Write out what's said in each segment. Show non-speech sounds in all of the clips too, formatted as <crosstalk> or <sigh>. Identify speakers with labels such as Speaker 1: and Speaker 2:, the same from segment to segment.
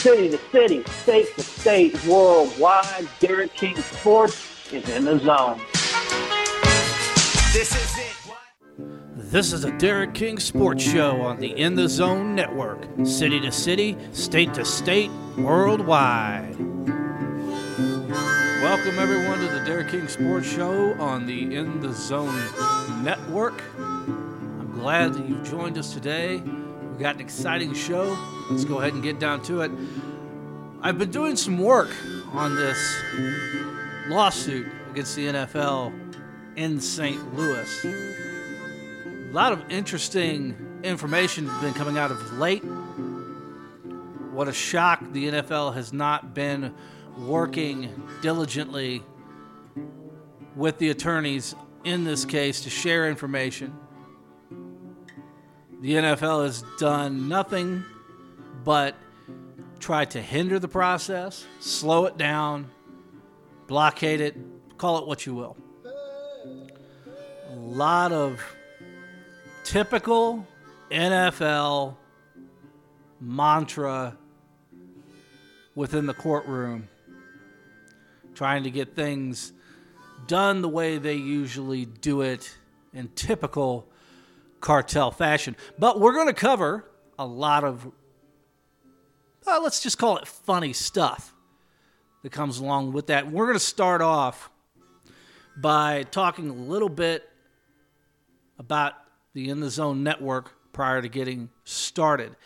Speaker 1: City to city, state to state, worldwide, Derek King Sports is in the zone.
Speaker 2: This is it.
Speaker 3: This is a Derek King Sports Show on the In the Zone Network, city to city, state to state, worldwide. Welcome, everyone, to the Derek King Sports Show on the In the Zone Network. I'm glad that you've joined us today. We've got an exciting show. Let's go ahead and get down to it. I've been doing some work on this lawsuit against the NFL in St. Louis. A lot of interesting information has been coming out of late. What a shock the NFL has not been working diligently with the attorneys in this case to share information. The NFL has done nothing but try to hinder the process, slow it down, blockade it, call it what you will. A lot of typical NFL mantra within the courtroom, trying to get things done the way they usually do it in typical cartel fashion. But we're going to cover a lot of, uh, let's just call it funny stuff that comes along with that. We're going to start off by talking a little bit about the In the Zone network prior to getting started.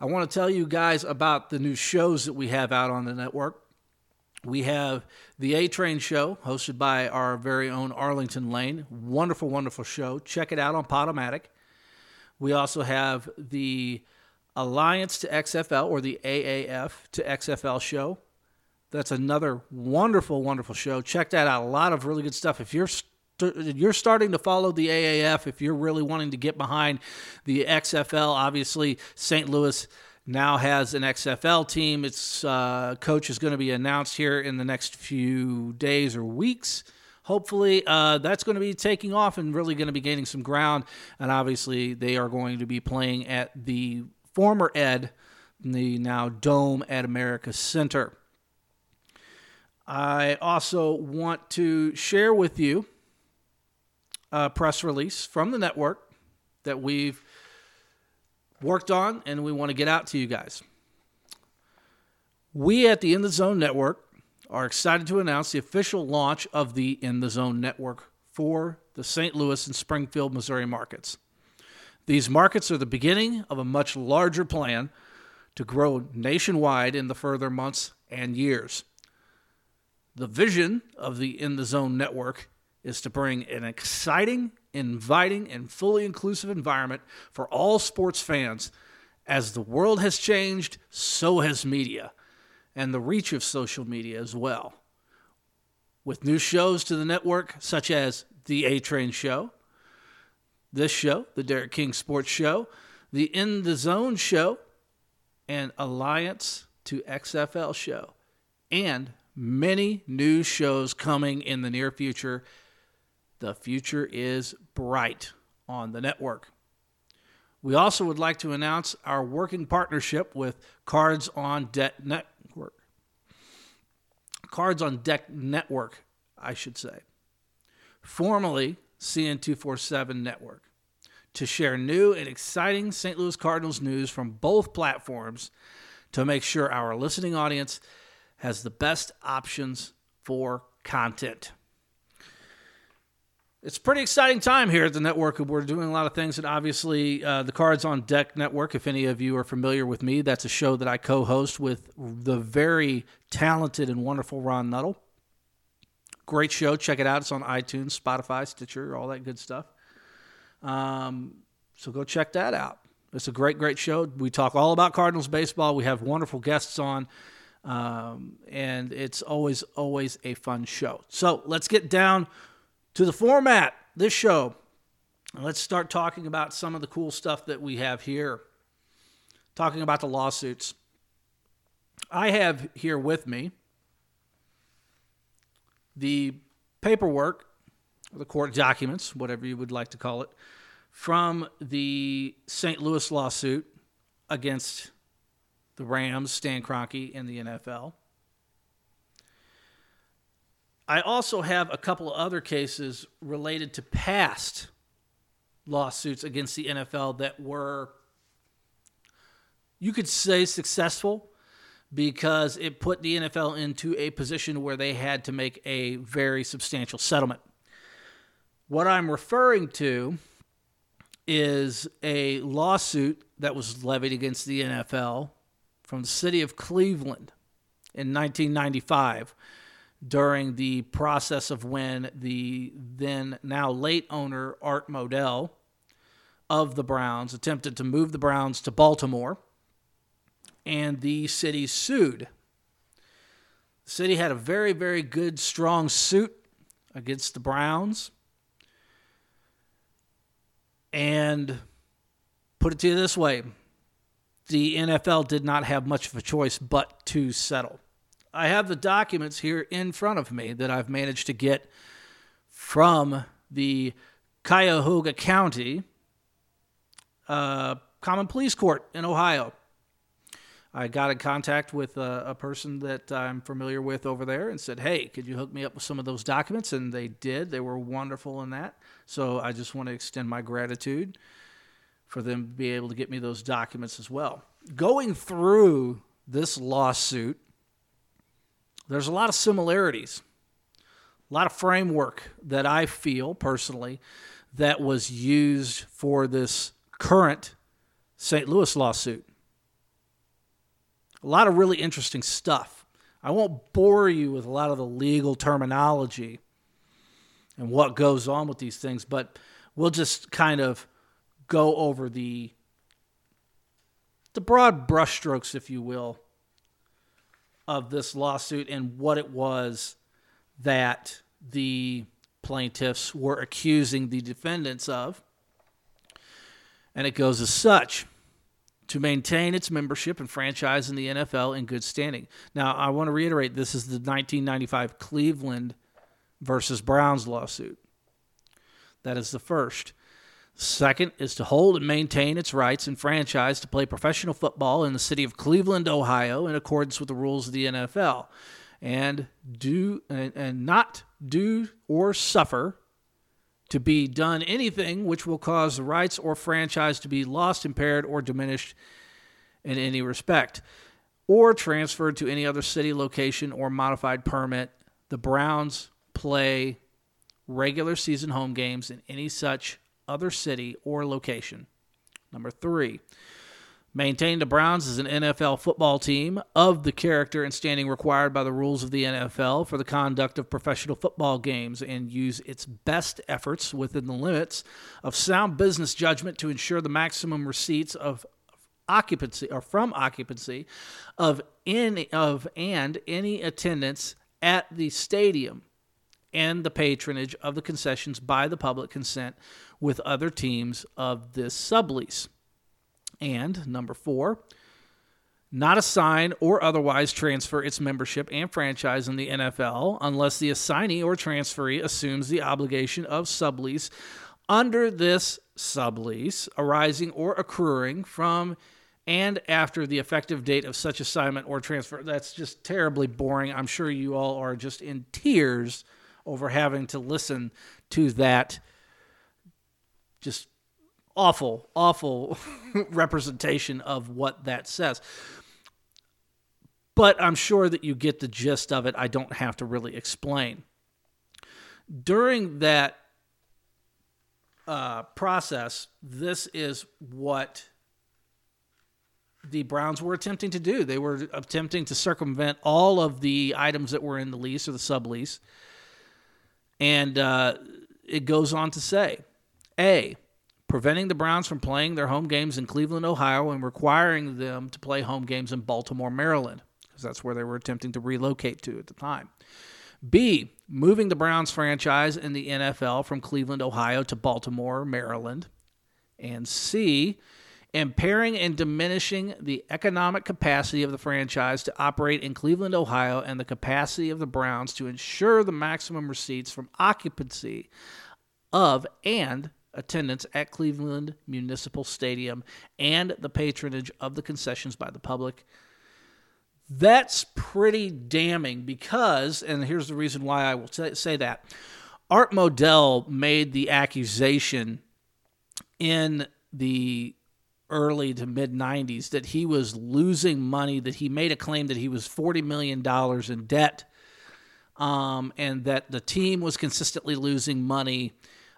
Speaker 3: I want to tell you guys about the new shows that we have out on the network. We have the A Train Show, hosted by our very own Arlington Lane. Wonderful, wonderful show. Check it out on Podomatic. We also have the Alliance to XFL or the AAF to XFL show. That's another wonderful, wonderful show. Check that out. A lot of really good stuff. If you're you're starting to follow the AAF, if you're really wanting to get behind the XFL, obviously St. Louis now has an XFL team. Its uh, coach is going to be announced here in the next few days or weeks. Hopefully, uh, that's going to be taking off and really going to be gaining some ground. And obviously, they are going to be playing at the former Ed, the now Dome at America Center. I also want to share with you a press release from the network that we've worked on and we want to get out to you guys. We at the In the Zone Network are excited to announce the official launch of the In the Zone Network for the St. Louis and Springfield, Missouri markets. These markets are the beginning of a much larger plan to grow nationwide in the further months and years. The vision of the In the Zone network is to bring an exciting, inviting, and fully inclusive environment for all sports fans. As the world has changed, so has media and the reach of social media as well. With new shows to the network, such as The A Train Show, this show, The Derek King Sports Show, The In the Zone Show, and Alliance to XFL Show, and many new shows coming in the near future. The future is bright on the network. We also would like to announce our working partnership with Cards on Deck Network. Cards on Deck Network, I should say. Formerly CN247 Network. To share new and exciting St. Louis Cardinals news from both platforms to make sure our listening audience has the best options for content. It's a pretty exciting time here at the network. We're doing a lot of things, and obviously, uh, the Cards on Deck Network. If any of you are familiar with me, that's a show that I co-host with the very talented and wonderful Ron Nuttall. Great show. Check it out. It's on iTunes, Spotify, Stitcher, all that good stuff. Um, so go check that out. It's a great, great show. We talk all about Cardinals baseball. We have wonderful guests on. Um, and it's always, always a fun show. So let's get down to the format this show. Let's start talking about some of the cool stuff that we have here. Talking about the lawsuits. I have here with me the paperwork, the court documents, whatever you would like to call it, from the St. Louis lawsuit against the Rams, Stan Kroenke, and the NFL. I also have a couple of other cases related to past lawsuits against the NFL that were, you could say, successful because it put the NFL into a position where they had to make a very substantial settlement. What I'm referring to is a lawsuit that was levied against the NFL from the city of Cleveland in 1995 during the process of when the then now late owner Art Modell of the Browns attempted to move the Browns to Baltimore and the city sued. The city had a very, very good, strong suit against the Browns. And put it to you this way the NFL did not have much of a choice but to settle. I have the documents here in front of me that I've managed to get from the Cuyahoga County uh, Common Pleas Court in Ohio. I got in contact with a, a, person that I'm familiar with over there and said, Hey, could you hook me up with some of those documents? And they did. They were wonderful in that. So I just want to extend my gratitude for them to be able to get me those documents as well. Going through this lawsuit, there's a lot of similarities, a lot of framework that I feel personally that was used for this current St. Louis lawsuit. A lot of really interesting stuff. I won't bore you with a lot of the legal terminology and what goes on with these things, but we'll just kind of go over the the broad brushstrokes, if you will, of this lawsuit and what it was that the plaintiffs were accusing the defendants of. And it goes as such to maintain its membership and franchise in the NFL in good standing. Now, I want to reiterate this is the 1995 Cleveland versus Browns lawsuit. That is the first. Second is to hold and maintain its rights and franchise to play professional football in the city of Cleveland, Ohio, in accordance with the rules of the NFL, and do and, and not do or suffer to be done anything which will cause the rights or franchise to be lost, impaired, or diminished in any respect, or transferred to any other city, location, or modified permit. The Browns play regular season home games in any such other city or location. Number three, Maintain the Browns as an NFL football team of the character and standing required by the rules of the NFL for the conduct of professional football games and use its best efforts within the limits of sound business judgment to ensure the maximum receipts of occupancy or from occupancy of any of and any attendance at the stadium and the patronage of the concessions by the public consent with other teams of this sublease. And number four, not assign or otherwise transfer its membership and franchise in the NFL unless the assignee or transferee assumes the obligation of sublease under this sublease arising or accruing from and after the effective date of such assignment or transfer. That's just terribly boring. I'm sure you all are just in tears over having to listen to that just awful, awful <laughs> representation of what that says. But I'm sure that you get the gist of it. I don't have to really explain. During that uh, process, this is what the Browns were attempting to do. They were attempting to circumvent all of the items that were in the lease or the sublease. And uh, it goes on to say A, preventing the Browns from playing their home games in Cleveland, Ohio, and requiring them to play home games in Baltimore, Maryland, because that's where they were attempting to relocate to at the time. B, moving the Browns franchise in the NFL from Cleveland, Ohio to Baltimore, Maryland. And C, impairing and diminishing the economic capacity of the franchise to operate in Cleveland, Ohio, and the capacity of the Browns to ensure the maximum receipts from occupancy of and attendance at Cleveland Municipal Stadium and the patronage of the concessions by the public. That's pretty damning because, and here's the reason why I will say that Art Modell made the accusation in the early to mid 90s that he was losing money, that he made a claim that he was $40 million in debt, um, and that the team was consistently losing money.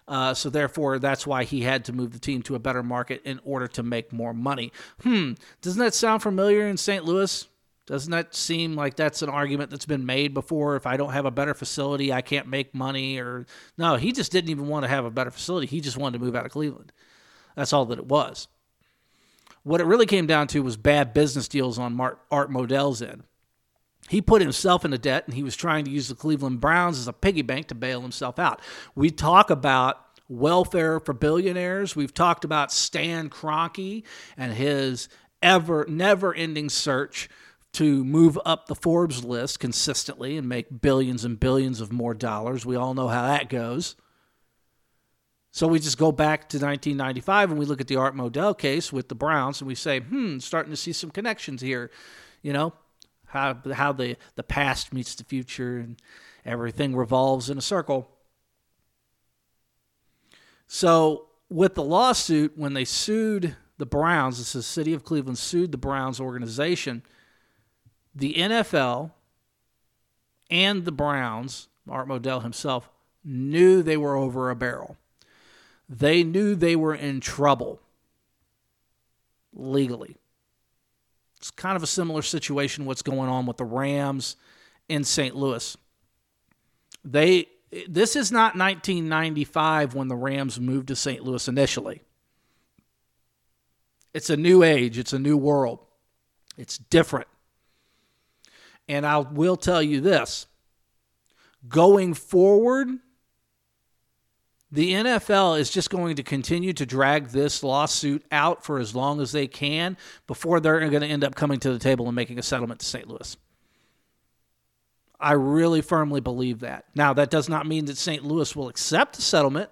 Speaker 3: Uh, so therefore, that's why he had to move the team to a better market in order to make more money. Hmm, doesn't that sound familiar in St. Louis? Doesn't that seem like that's an argument that's been made before? If I don't have a better facility, I can't make money. Or no, he just didn't even want to have a better facility. He just wanted to move out of Cleveland. That's all that it was. What it really came down to was bad business deals on Art Modell's end. He put himself into debt and he was trying to use the Cleveland Browns as a piggy bank to bail himself out. We talk about welfare for billionaires. We've talked about Stan Kroenke and his ever never ending search to move up the Forbes list consistently and make billions and billions of more dollars. We all know how that goes. So we just go back to 1995 and we look at the Art Modell case with the Browns and we say, hmm, starting to see some connections here. You know, how how the the past meets the future and everything revolves in a circle. So with the lawsuit, when they sued the Browns, this is the city of Cleveland sued the Browns organization. The NFL and the Browns, Art Modell himself, knew they were over a barrel they knew they were in trouble legally. It's kind of a similar situation what's going on with the Rams in St. Louis. They this is not 1995 when the Rams moved to St. Louis initially. It's a new age, it's a new world. It's different. And I will tell you this going forward, the NFL is just going to continue to drag this lawsuit out for as long as they can before they're going to end up coming to the table and making a settlement to St. Louis. I really firmly believe that. Now, that does not mean that St. Louis will accept the settlement,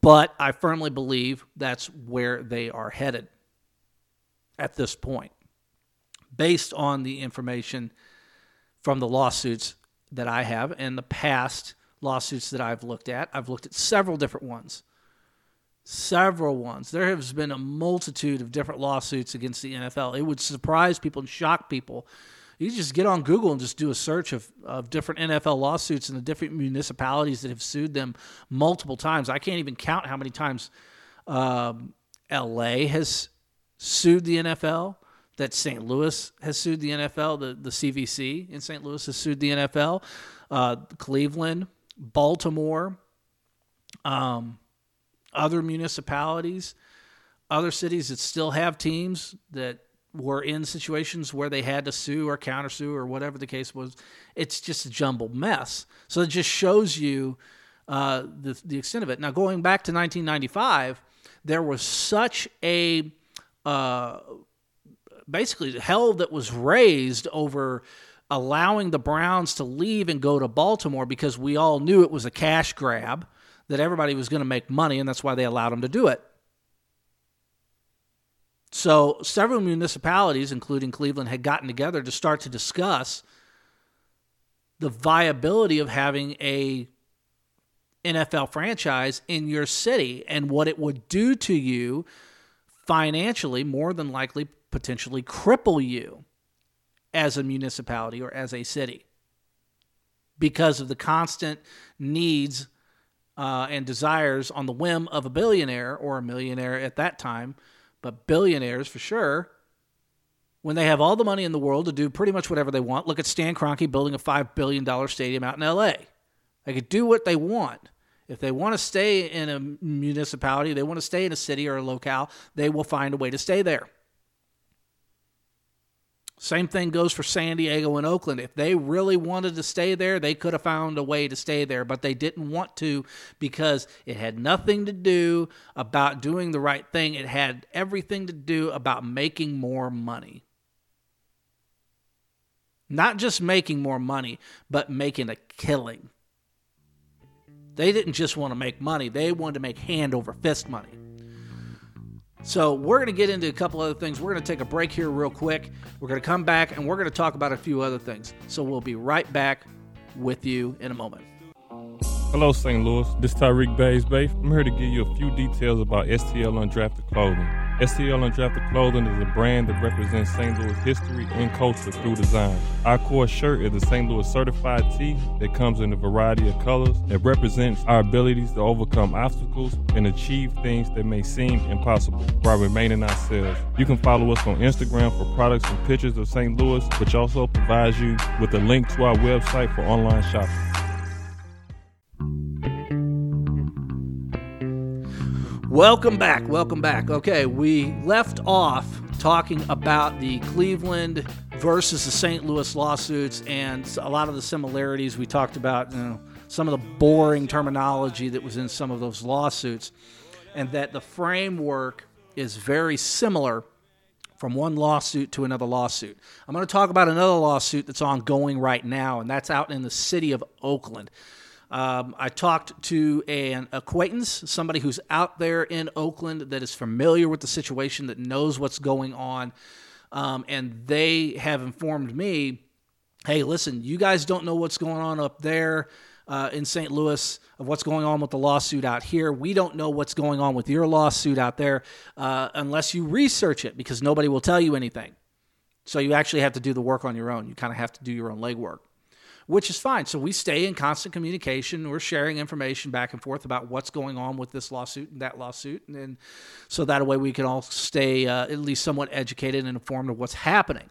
Speaker 3: but I firmly believe that's where they are headed at this point, based on the information from the lawsuits that I have and the past lawsuits that I've looked at. I've looked at several different ones. Several ones. There has been a multitude of different lawsuits against the NFL. It would surprise people and shock people. You just get on Google and just do a search of, of different NFL lawsuits and the different municipalities that have sued them multiple times. I can't even count how many times um, LA has sued the NFL, that St. Louis has sued the NFL, the, the CVC in St. Louis has sued the NFL, uh, Cleveland, Baltimore, um, other municipalities, other cities that still have teams that were in situations where they had to sue or countersue or whatever the case was. It's just a jumbled mess. So it just shows you uh, the, the extent of it. Now, going back to 1995, there was such a uh, basically hell that was raised over allowing the Browns to leave and go to Baltimore because we all knew it was a cash grab, that everybody was going to make money, and that's why they allowed them to do it. So, several municipalities, including Cleveland, had gotten together to start to discuss the viability of having a NFL franchise in your city and what it would do to you financially, more than likely, potentially cripple you as a municipality or as a city because of the constant needs uh, and desires on the whim of a billionaire or a millionaire at that time, but billionaires for sure, when they have all the money in the world to do pretty much whatever they want. Look at Stan Kroenke building a $5 billion stadium out in LA. They could do what they want. If they want to stay in a municipality, they want to stay in a city or a locale, they will find a way to stay there. Same thing goes for San Diego and Oakland. If they really wanted to stay there, they could have found a way to stay there, but they didn't want to because it had nothing to do about doing the right thing. It had everything to do about making more money. Not just making more money, but making a killing. They didn't just want to make money, they wanted to make hand over fist money. So, we're going to get into a couple other things. We're going to take a break here, real quick. We're going to come back and we're going to talk about a few other things. So, we'll be right back with you in a moment.
Speaker 2: Hello, St. Louis. This is Tyreek Bays Bay. I'm here to give you a few details about STL Undrafted Clothing. STL Undrafted Clothing is a brand that represents St. Louis history and culture through design. Our core shirt is the St. Louis certified tee that comes in a variety of colors that represents our abilities to overcome obstacles and achieve things that may seem impossible while remaining ourselves. You can follow us on Instagram for products and pictures of St. Louis, which also provides you with a link to our website for online shopping.
Speaker 3: Welcome back. Welcome back. Okay, we left off talking about the Cleveland versus the St. Louis lawsuits and a lot of the similarities. We talked about you know, some of the boring terminology that was in some of those lawsuits, and that the framework is very similar from one lawsuit to another lawsuit. I'm going to talk about another lawsuit that's ongoing right now, and that's out in the city of Oakland. Um, I talked to an acquaintance, somebody who's out there in Oakland that is familiar with the situation, that knows what's going on, um, and they have informed me hey, listen, you guys don't know what's going on up there. Uh, in St. Louis, of what's going on with the lawsuit out here. We don't know what's going on with your lawsuit out there uh, unless you research it because nobody will tell you anything. So you actually have to do the work on your own. You kind of have to do your own legwork which is fine. So we stay in constant communication. We're sharing information back and forth about what's going on with this lawsuit and that lawsuit, and, and so that way we can all stay uh, at least somewhat educated and informed of what's happening.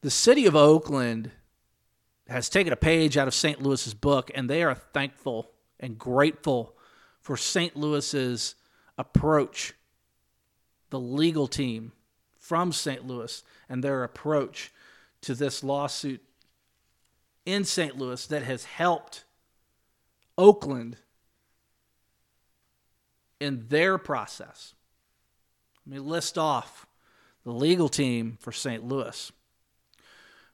Speaker 3: The city of Oakland has taken a page out of St. Louis's book, and they are thankful and grateful for St. Louis's approach, the legal team from St. Louis, and their approach to this lawsuit in St. Louis that has helped Oakland in their process. Let me list off the legal team for St. Louis.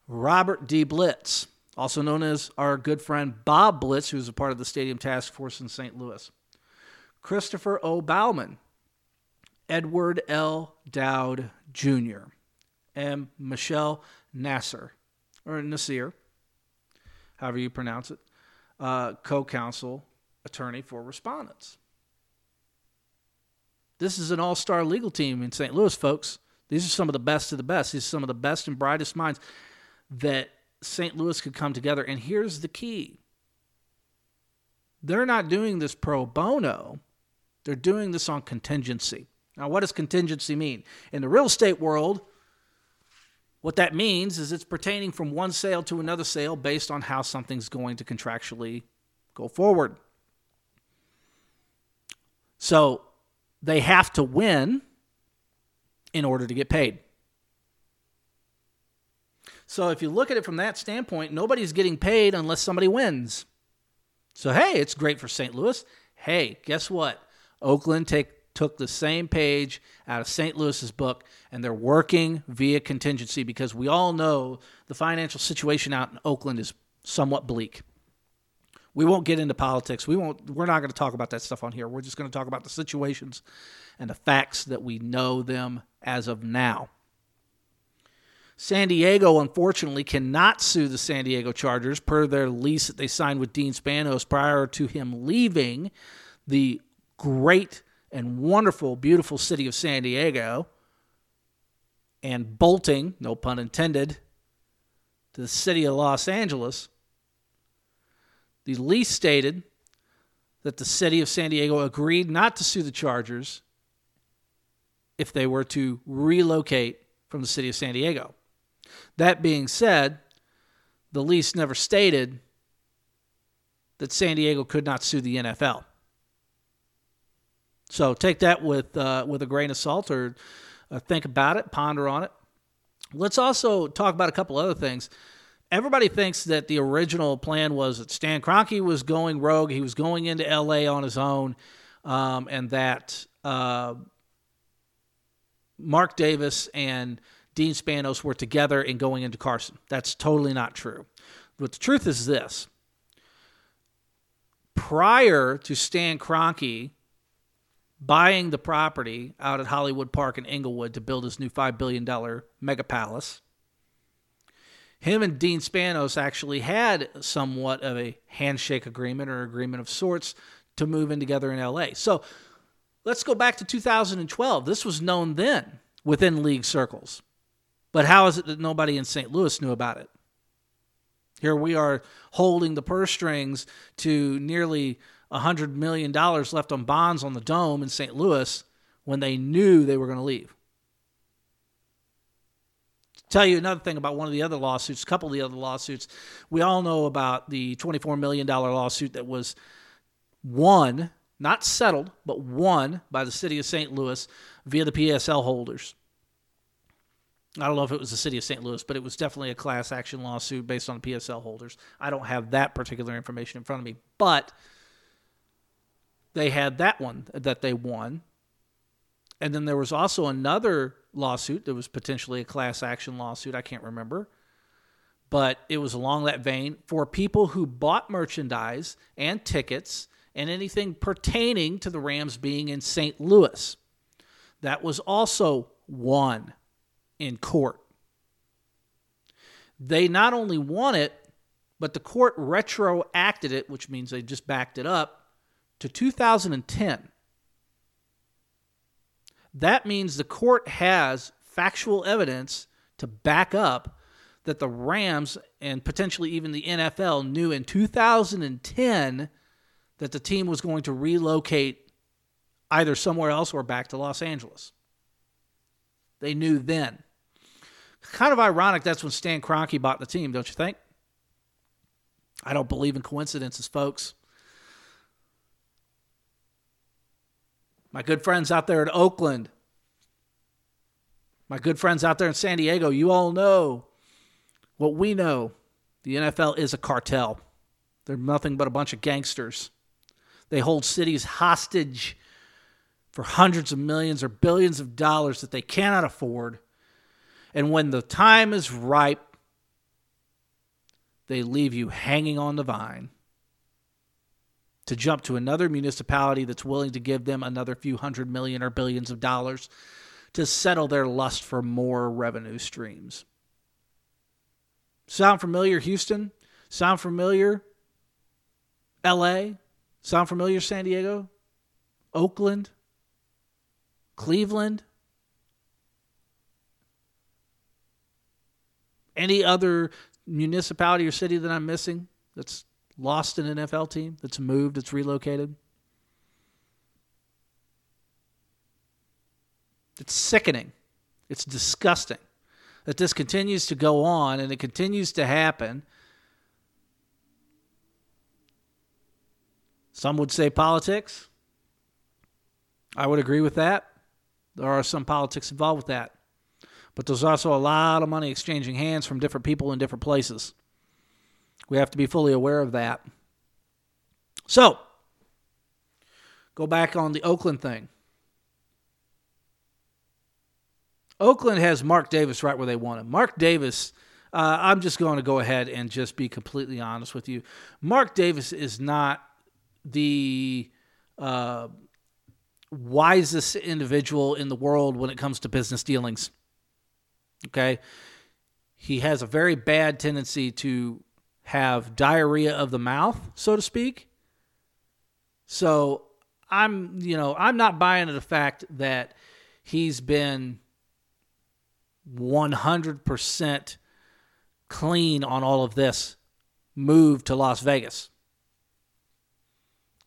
Speaker 3: Robert D. Blitz, also known as our good friend Bob Blitz, who's a part of the Stadium Task Force in St. Louis. Christopher O. Bauman, Edward L. Dowd Jr., and Michelle Nasser, or Nasir, however you pronounce it, uh, co counsel attorney for respondents. This is an all star legal team in St. Louis, folks. These are some of the best of the best. These are some of the best and brightest minds that St. Louis could come together. And here's the key they're not doing this pro bono, they're doing this on contingency. Now, what does contingency mean? In the real estate world, what that means is it's pertaining from one sale to another sale based on how something's going to contractually go forward. So they have to win in order to get paid. So if you look at it from that standpoint, nobody's getting paid unless somebody wins. So hey, it's great for St. Louis. Hey, guess what? Oakland take took the same page out of St. Louis's book and they're working via contingency because we all know the financial situation out in Oakland is somewhat bleak. We won't get into politics. We won't we're not going to talk about that stuff on here. We're just going to talk about the situations and the facts that we know them as of now. San Diego, unfortunately, cannot sue the San Diego Chargers per their lease that they signed with Dean Spanos prior to him leaving the great and wonderful, beautiful city of San Diego and bolting, no pun intended, to the city of Los Angeles, the lease stated that the city of San Diego agreed not to sue the Chargers if they were to relocate from the city of San Diego. That being said, the lease never stated that San Diego could not sue the NFL. So take that with uh, with a grain of salt, or uh, think about it, ponder on it. Let's also talk about a couple other things. Everybody thinks that the original plan was that Stan Kroenke was going rogue. He was going into LA on his own, um, and that uh, Mark Davis and Dean Spanos were together in going into Carson. That's totally not true. But the truth is this prior to Stan Kroenke buying the property out at Hollywood Park in Inglewood to build his new $5 billion mega palace. Him and Dean Spanos actually had somewhat of a handshake agreement or agreement of sorts to move in together in LA. So let's go back to 2012. This was known then within league circles. But how is it that nobody in St. Louis knew about it? Here we are holding the purse strings to nearly $100 million left on bonds on the dome in St. Louis when they knew they were going to leave. Tell you another thing about one of the other lawsuits, a couple of the other lawsuits. We all know about the $24 million lawsuit that was won, not settled, but won by the city of St. Louis via the PSL holders. I don't know if it was the city of St. Louis, but it was definitely a class action lawsuit based on the PSL holders. I don't have that particular information in front of me, but they had that one that they won. And then there was also another lawsuit that was potentially a class action lawsuit. I can't remember. But it was along that vein for people who bought merchandise and tickets and anything pertaining to the Rams being in St. Louis. That was also won in court. They not only won it, but the court retroacted it, which means they just backed it up to 2010. That means the court has factual evidence to back up that the Rams and potentially even the NFL knew in 2010 that the team was going to relocate either somewhere else or back to Los Angeles. They knew then. Kind of ironic that's when Stan Kroenke bought the team, don't you think? I don't believe in coincidences, folks. My good friends out there in Oakland, my good friends out there in San Diego, you all know what we know. The NFL is a cartel. They're nothing but a bunch of gangsters. They hold cities hostage for hundreds of millions or billions of dollars that they cannot afford. And when the time is ripe, they leave you hanging on the vine to jump to another municipality that's willing to give them another few hundred million or billions of dollars to settle their lust for more revenue streams. Sound familiar, Houston? Sound familiar, LA? Sound familiar, San Diego? Oakland? Cleveland? Any other municipality or city that I'm missing that's lost an NFL team, that's moved, that's relocated? It's sickening. It's disgusting that this continues to go on and it continues to happen Some would say politics. I would agree with that. There are some politics involved with that. But there's also a lot of money exchanging hands from different people in different places. We have to be fully aware of that. So, go back on the Oakland thing. Oakland has Mark Davis right where they want him. Mark Davis, uh, I'm just going to go ahead and just be completely honest with you. Mark Davis is not the uh, wisest individual in the world when it comes to business dealings. Okay. He has a very bad tendency to have diarrhea of the mouth, so to speak. So I'm, you know, I'm not buying the fact that he's been 100% clean on all of this move to Las Vegas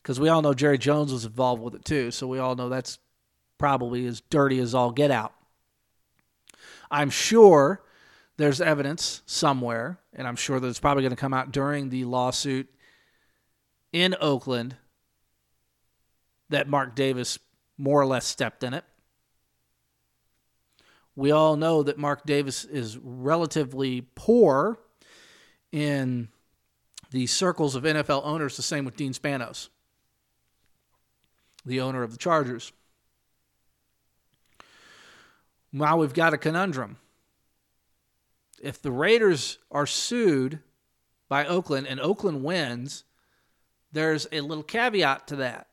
Speaker 3: because we all know Jerry Jones was involved with it too. So we all know that's probably as dirty as all get out. I'm sure there's evidence somewhere, and I'm sure that it's probably going to come out during the lawsuit in Oakland that Mark Davis more or less stepped in it. We all know that Mark Davis is relatively poor in the circles of NFL owners, the same with Dean Spanos the owner of the Chargers. Now we've got a conundrum. If the Raiders are sued by Oakland and Oakland wins, there's a little caveat to that.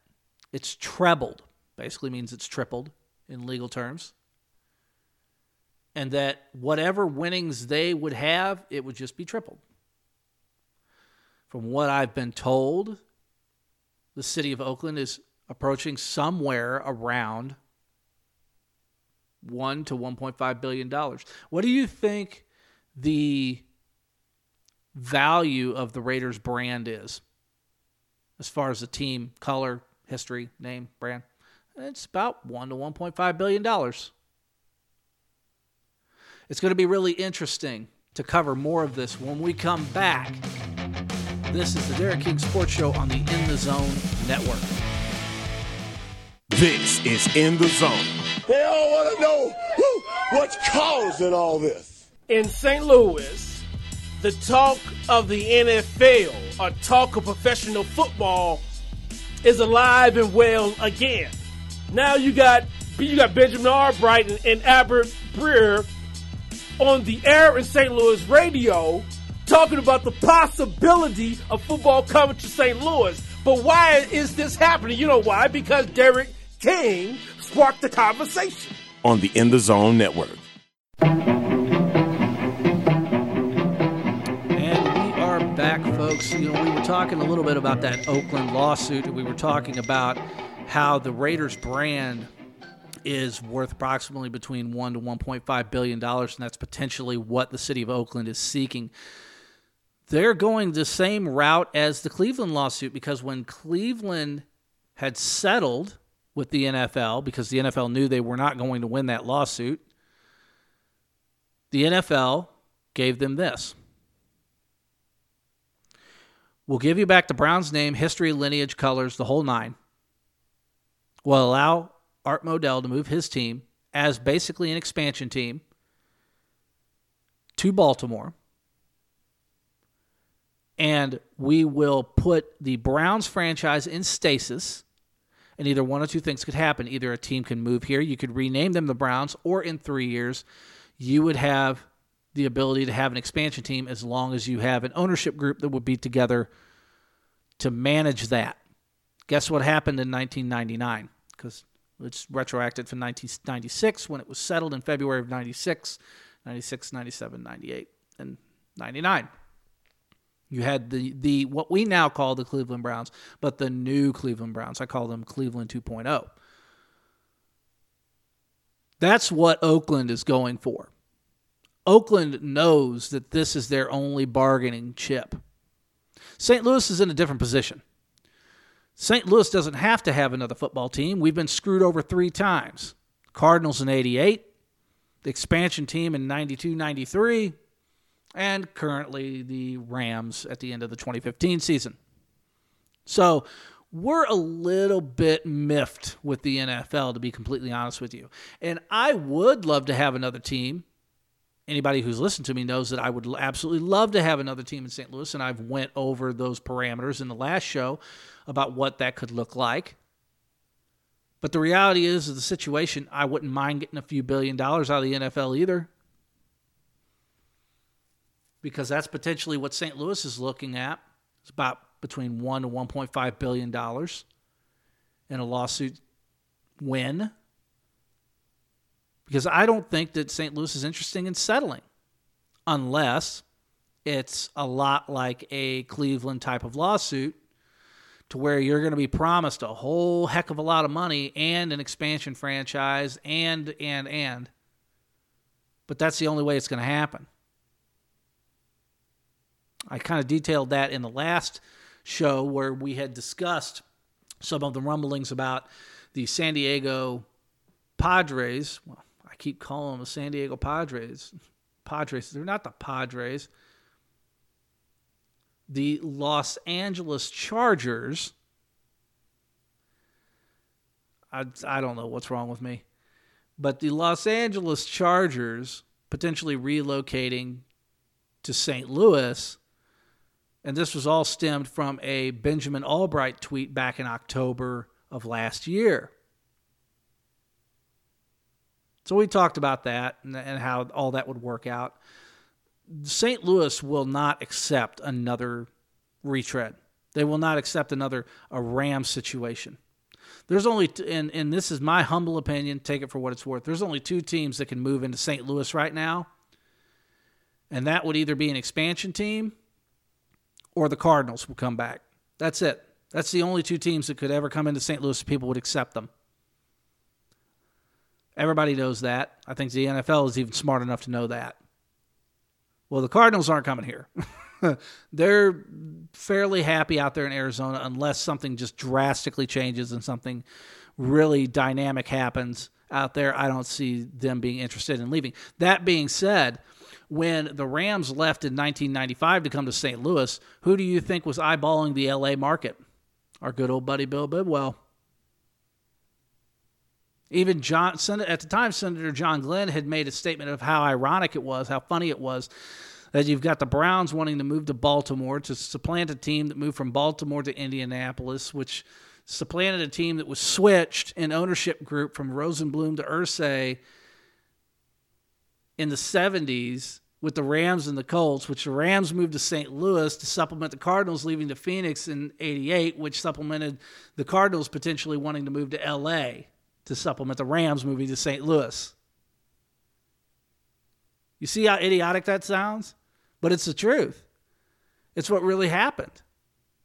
Speaker 3: It's trebled, basically means it's tripled in legal terms. And that whatever winnings they would have, it would just be tripled. From what I've been told, the city of Oakland is approaching somewhere around 1 to 1.5 billion dollars. What do you think the value of the Raiders brand is as far as the team, color, history, name, brand? It's about 1 to 1.5 billion dollars. It's going to be really interesting to cover more of this when we come back. This is the Derek King Sports Show on the In the Zone Network.
Speaker 4: This is In the Zone.
Speaker 5: They all want to know who, what's causing all this.
Speaker 6: In St. Louis, the talk of the NFL, or talk of professional football, is alive and well again. Now you got you got Benjamin Albright and, and Albert Breer on the air in St. Louis radio talking about the possibility of football coming to St. Louis. But why is this happening? You know why? Because Derek King sparked the conversation.
Speaker 4: On the In the Zone Network.
Speaker 3: Folks. You know, we were talking a little bit about that Oakland lawsuit, and we were talking about how the Raiders brand is worth approximately between one to 1.5 billion dollars, and that's potentially what the city of Oakland is seeking. They're going the same route as the Cleveland lawsuit because when Cleveland had settled with the NFL, because the NFL knew they were not going to win that lawsuit, the NFL gave them this. We'll give you back the Browns name, history, lineage, colors, the whole nine. We'll allow Art Modell to move his team as basically an expansion team to Baltimore. And we will put the Browns franchise in stasis. And either one or two things could happen. Either a team can move here, you could rename them the Browns, or in three years, you would have the ability to have an expansion team as long as you have an ownership group that would be together to manage that. Guess what happened in 1999? Because it's retroactive from 1996 when it was settled in February of 96, 96, 97, 98, and 99. You had the, the what we now call the Cleveland Browns, but the new Cleveland Browns. I call them Cleveland 2.0. That's what Oakland is going for. Oakland knows that this is their only bargaining chip. St. Louis is in a different position. St. Louis doesn't have to have another football team. We've been screwed over three times Cardinals in 88, the expansion team in 92 93, and currently the Rams at the end of the 2015 season. So we're a little bit miffed with the NFL, to be completely honest with you. And I would love to have another team. Anybody who's listened to me knows that I would absolutely love to have another team in St. Louis, and I've went over those parameters in the last show about what that could look like. But the reality is, of the situation, I wouldn't mind getting a few billion dollars out of the NFL either. Because that's potentially what St. Louis is looking at. It's about between one to one point five billion dollars in a lawsuit win. Because I don't think that St. Louis is interesting in settling unless it's a lot like a Cleveland type of lawsuit to where you're going to be promised a whole heck of a lot of money and an expansion franchise and and and but that's the only way it's going to happen i kind of detailed that in the last show where we had discussed some of the rumblings about the san diego padres well i keep calling them the san diego padres padres they're not the padres the Los Angeles Chargers. I, I don't know what's wrong with me. But the Los Angeles Chargers potentially relocating to St. Louis. And this was all stemmed from a Benjamin Albright tweet back in October of last year. So we talked about that and, and how all that would work out. St. Louis will not accept another retread. They will not accept another a Rams situation. There's only, and, and this is my humble opinion, take it for what it's worth. There's only two teams that can move into St. Louis right now, and that would either be an expansion team or the Cardinals will come back. That's it. That's the only two teams that could ever come into St. Louis. People would accept them. Everybody knows that. I think the NFL is even smart enough to know that. Well, the Cardinals aren't coming here. <laughs> They're fairly happy out there in Arizona unless something just drastically changes and something really dynamic happens out there. I don't see them being interested in leaving. That being said, when the Rams left in 1995 to come to St. Louis, who do you think was eyeballing the LA market? Our good old buddy Bill Bidwell. Even John, at the time, Senator John Glenn had made a statement of how ironic it was, how funny it was that you've got the Browns wanting to move to Baltimore to supplant a team that moved from Baltimore to Indianapolis, which supplanted a team that was switched in ownership group from Rosenbloom to Irsay in the 70s with the Rams and the Colts, which the Rams moved to St. Louis to supplement the Cardinals leaving to Phoenix in 88, which supplemented the Cardinals potentially wanting to move to LA to supplement the Rams moving to St. Louis. You see how idiotic that sounds? But it's the truth. It's what really happened.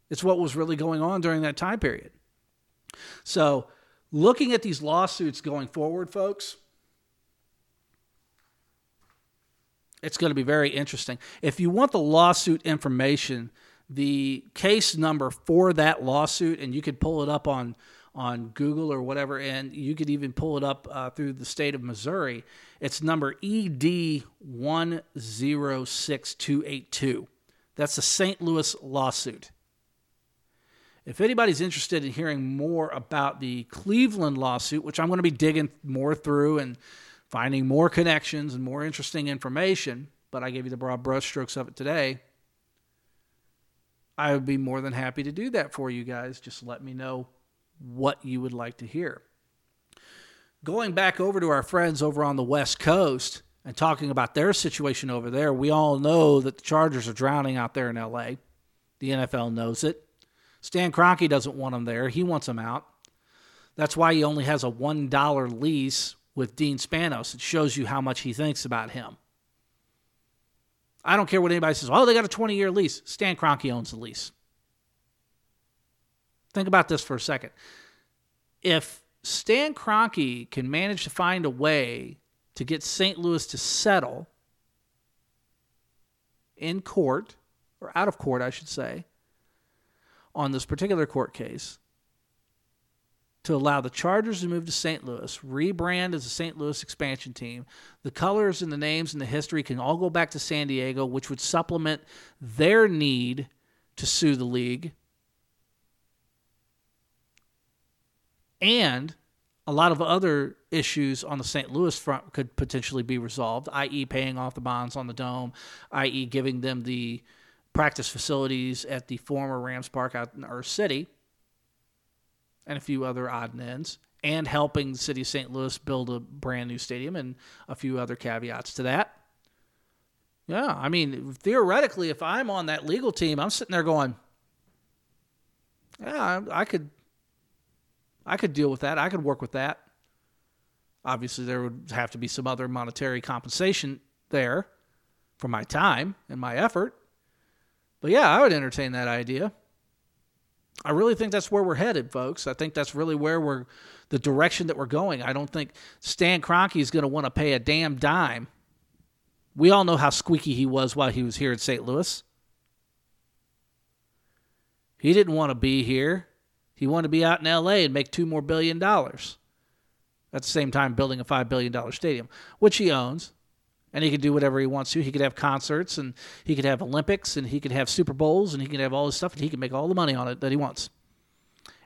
Speaker 3: It's what was really going on during that time period. So, looking at these lawsuits going forward, folks, it's going to be very interesting. If you want the lawsuit information, the case number for that lawsuit, and you could pull it up on on Google or whatever, and you could even pull it up uh, through the state of Missouri. It's number ED one zero six two eight two. That's the St. Louis lawsuit. If anybody's interested in hearing more about the Cleveland lawsuit, which I'm going to be digging more through and finding more connections and more interesting information, but I gave you the broad brushstrokes of it today. I would be more than happy to do that for you guys. Just let me know what you would like to hear. Going back over to our friends over on the West Coast and talking about their situation over there, we all know that the Chargers are drowning out there in LA. The NFL knows it. Stan Kroenke doesn't want them there. He wants them out. That's why he only has a $1 lease with Dean Spanos. It shows you how much he thinks about him. I don't care what anybody says. Oh, they got a 20 year lease. Stan Kroenke owns the lease. Think about this for a second. If Stan Kroenke can manage to find a way to get St. Louis to settle in court, or out of court, I should say, on this particular court case, to allow the Chargers to move to St. Louis, rebrand as a St. Louis expansion team. The colors and the names and the history can all go back to San Diego, which would supplement their need to sue the league. And a lot of other issues on the St. Louis front could potentially be resolved, i.e., paying off the bonds on the dome, i.e., giving them the practice facilities at the former Rams Park out in our city and a few other odd and ends, and helping the city of St. Louis build a brand new stadium and a few other caveats to that. Yeah, I mean, theoretically, if I'm on that legal team, I'm sitting there going, yeah, I, I could, I could deal with that. I could work with that. Obviously, there would have to be some other monetary compensation there for my time and my effort. But yeah, I would entertain that idea. I really think that's where we're headed, folks. I think that's really where we're the direction that we're going. I don't think Stan Kroenke is going to want to pay a damn dime. We all know how squeaky he was while he was here in St. Louis. He didn't want to be here. He wanted to be out in LA and make two more billion dollars. At the same time, building a $5 billion stadium, which he owns and he could do whatever he wants to. He could have concerts, and he could have Olympics, and he could have Super Bowls, and he could have all this stuff, and he can make all the money on it that he wants.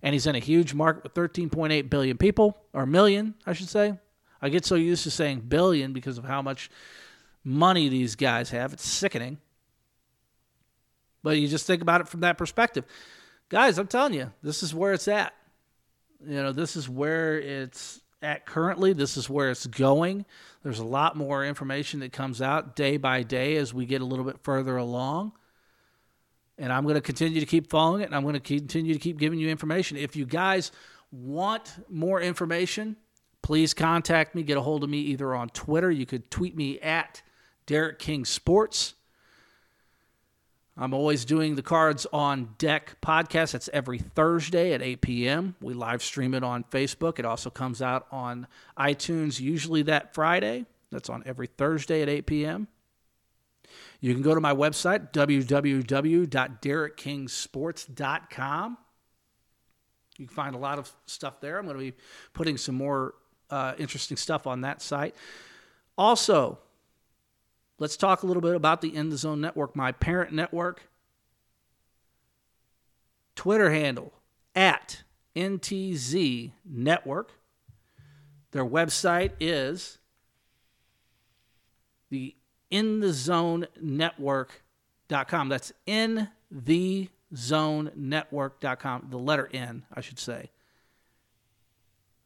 Speaker 3: And he's in a huge market with 13.8 billion people, or million, I should say. I get so used to saying billion because of how much money these guys have. It's sickening. But you just think about it from that perspective. Guys, I'm telling you, this is where it's at. You know, this is where it's at currently. This is where it's going. There's a lot more information that comes out day by day as we get a little bit further along. and I'm going to continue to keep following it, and I'm going to continue to keep giving you information. If you guys want more information, please contact me. Get a hold of me either on Twitter. You could tweet me at Derek King Sports. I'm always doing the Cards on Deck podcast. That's every Thursday at 8 p.m. We live stream it on Facebook. It also comes out on iTunes, usually that Friday. That's on every Thursday at 8 p.m. You can go to my website, www.derekkingsports.com. You can find a lot of stuff there. I'm going to be putting some more uh, interesting stuff on that site. Also, let's talk a little bit about the In the Zone Network, my parent network. Twitter handle at NTZ Network. Their website is the in the zone network.com. That's in the zone network.com. The letter N, I should say.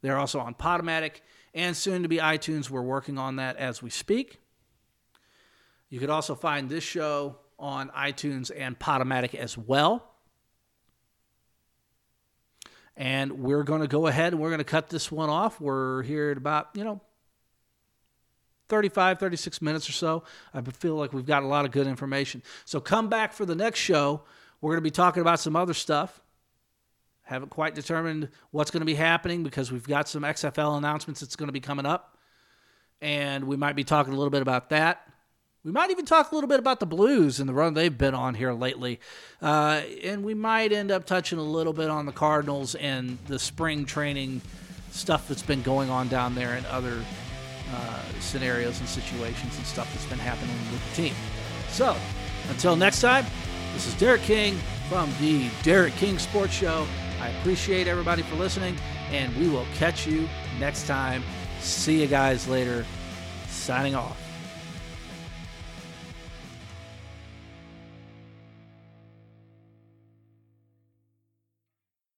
Speaker 3: They're also on Podomatic and soon to be iTunes. We're working on that as we speak. You could also find this show on iTunes and Podomatic as well. And we're going to go ahead and we're going to cut this one off. We're here at about, you know, 35, 36 minutes or so. I feel like we've got a lot of good information. So come back for the next show. We're going to be talking about some other stuff. Haven't quite determined what's going to be happening because we've got some XFL announcements that's going to be coming up. And we might be talking a little bit about that. We might even talk a little bit about the Blues and the run they've been on here lately. Uh, and we might end up touching a little bit on the Cardinals and the spring training stuff that's been going on down there and other uh, scenarios and situations and stuff that's been happening with the team. So, until next time, this is Derek King from the Derek King Sports Show. I appreciate everybody for listening, and we will catch you next time. See you guys later. Signing off.